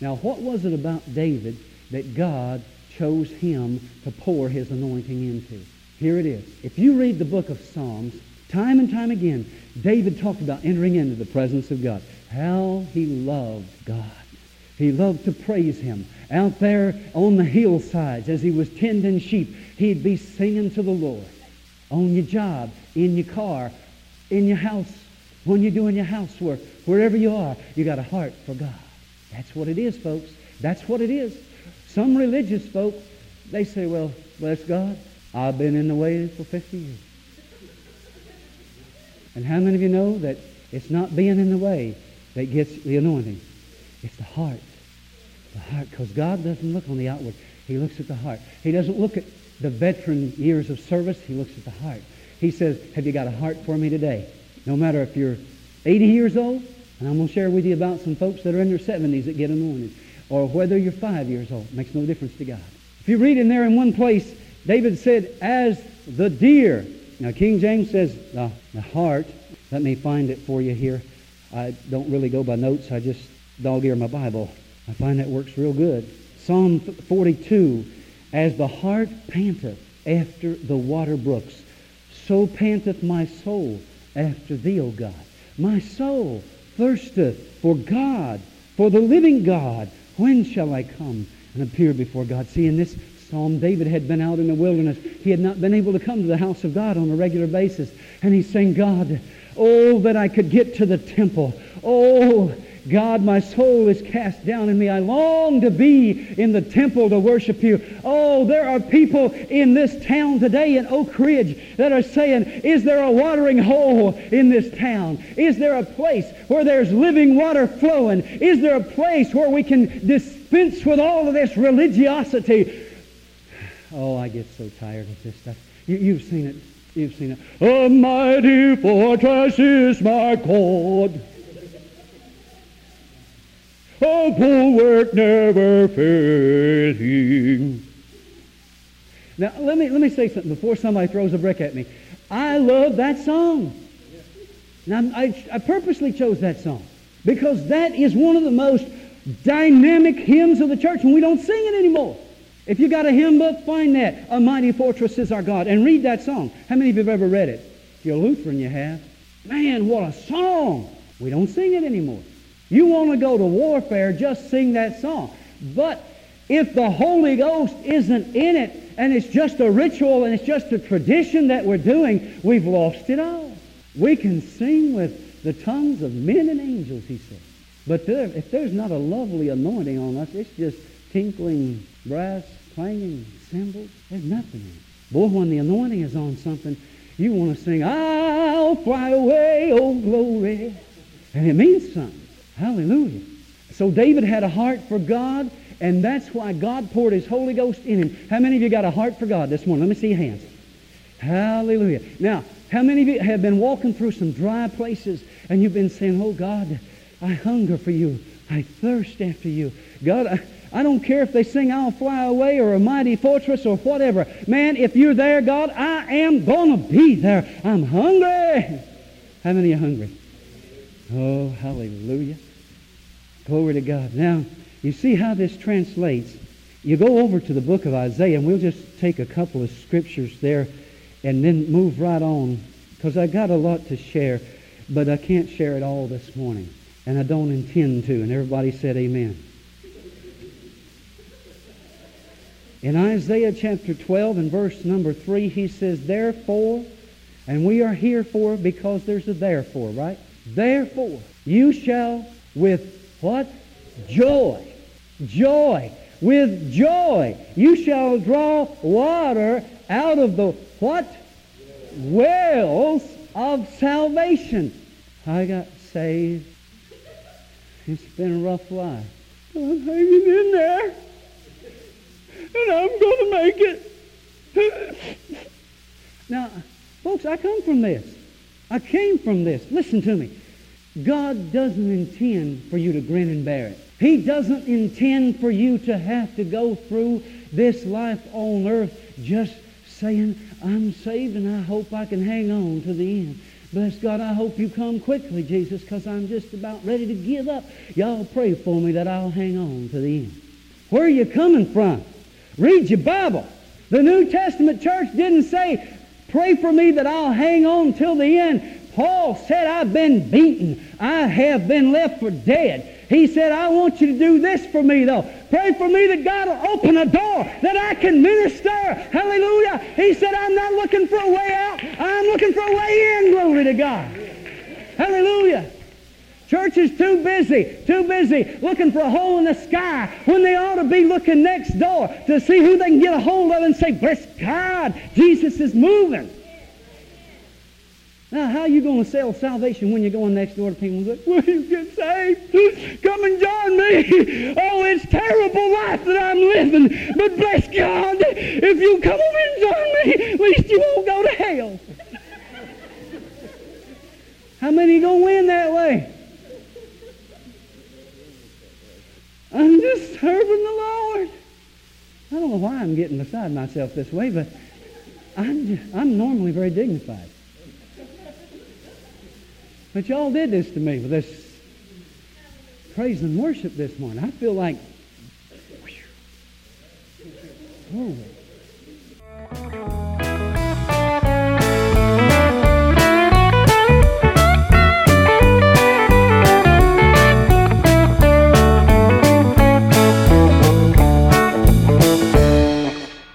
David that God chose him to pour his anointing into. Here it is. If you read the book of Psalms, time and time again, David talked about entering into the presence of God. How he loved God. He loved to praise him. Out there on the hillsides as he was tending sheep, he'd be singing to the Lord. On your job, in your car, in your house, when you're doing your housework, wherever you are, you got a heart for God. That's what it is, folks. That's what it is. Some religious folk, they say, well, bless God, I've been in the way for 50 years. And how many of you know that it's not being in the way that gets the anointing? It's the heart. The heart, because God doesn't look on the outward. He looks at the heart. He doesn't look at the veteran years of service. He looks at the heart. He says, have you got a heart for me today? No matter if you're 80 years old, and I'm going to share with you about some folks that are in their 70s that get anointed, or whether you're five years old. Makes no difference to God. If you read in there in one place, David said, as the deer. Now, King James says, the, the hart. Let me find it for you here. I don't really go by notes. I just dog ear my Bible. I find that works real good. Psalm 42, as the hart panteth after the water brooks, so panteth my soul after thee, O God. My soul thirsteth for God, for the living God. When shall I come and appear before God? See, in this psalm, David had been out in the wilderness. He had not been able to come to the house of God on a regular basis. And he's saying, God, oh, that I could get to the temple. Oh, God, my soul is cast down in me. I long to be in the temple to worship you. Oh, there are people in this town today in Oak Ridge that are saying, is there a watering hole in this town? Is there a place where there's living water flowing? Is there a place where we can dispense with all of this religiosity? Oh, I get so tired of this stuff. You, you've seen it. You've seen it. A mighty fortress is my God. A bulwark never failing. Now, let me, let me say something before somebody throws a brick at me. I love that song. Now, I, I purposely chose that song because that is one of the most dynamic hymns of the church, and we don't sing it anymore. If you got a hymn book, find that. A mighty fortress is our God. And read that song. How many of you have ever read it? If you're a Lutheran, you have. Man, what a song. We don't sing it anymore. You want to go to warfare, just sing that song. But if the Holy Ghost isn't in it, and it's just a ritual and it's just a tradition that we're doing, we've lost it all. We can sing with the tongues of men and angels, he said. But there, if there's not a lovely anointing on us, it's just tinkling brass, clanging cymbals. There's nothing in it. Boy, when the anointing is on something, you want to sing, I'll fly away, oh glory. And it means something. Hallelujah. So David had a heart for God, and that's why God poured his Holy Ghost in him. How many of you got a heart for God this morning? Let me see your hands. Hallelujah. Now, how many of you have been walking through some dry places and you've been saying, Oh God, I hunger for you. I thirst after you. God, I, I don't care if they sing I'll Fly Away or A Mighty Fortress or whatever. Man, if you're there, God, I am going to be there. I'm hungry. How many are hungry? Oh, hallelujah. Glory to God. Now, you see how this translates. You go over to the book of Isaiah, and we'll just take a couple of scriptures there and then move right on because I got a lot to share, but I can't share it all this morning, and I don't intend to. And everybody said amen. In Isaiah chapter 12 and verse number 3, he says, Therefore, and we are here for because there's a therefore, right? Therefore, you shall with what? Joy. Joy. With joy. You shall draw water out of the what? Wells of salvation. I got saved. It's been a rough life. I'm hanging in there. And I'm going to make it. now, folks, I come from this. I came from this. Listen to me. God doesn't intend for you to grin and bear it. He doesn't intend for you to have to go through this life on earth just saying, I'm saved and I hope I can hang on to the end. Bless God, I hope you come quickly, Jesus, because I'm just about ready to give up. Y'all pray for me that I'll hang on to the end. Where are you coming from? Read your Bible. The New Testament church didn't say, pray for me that I'll hang on till the end. Paul said, I've been beaten. I have been left for dead. He said, I want you to do this for me, though. Pray for me that God will open a door that I can minister. Hallelujah. He said, I'm not looking for a way out. I'm looking for a way in. Glory to God. Hallelujah. Church is too busy, too busy looking for a hole in the sky when they ought to be looking next door to see who they can get a hold of and say, bless God, Jesus is moving. Now, how are you going to sell salvation when you're going next door to people and say, Will you get saved? Come and join me. Oh, it's terrible life that I'm living. But bless God, if you come over and join me, at least you won't go to hell. How many are going to win that way? I'm just serving the Lord. I don't know why I'm getting beside myself this way, but I'm, just, I'm normally very dignified. But y'all did this to me with this praise and worship this morning. I feel like, whew, glory.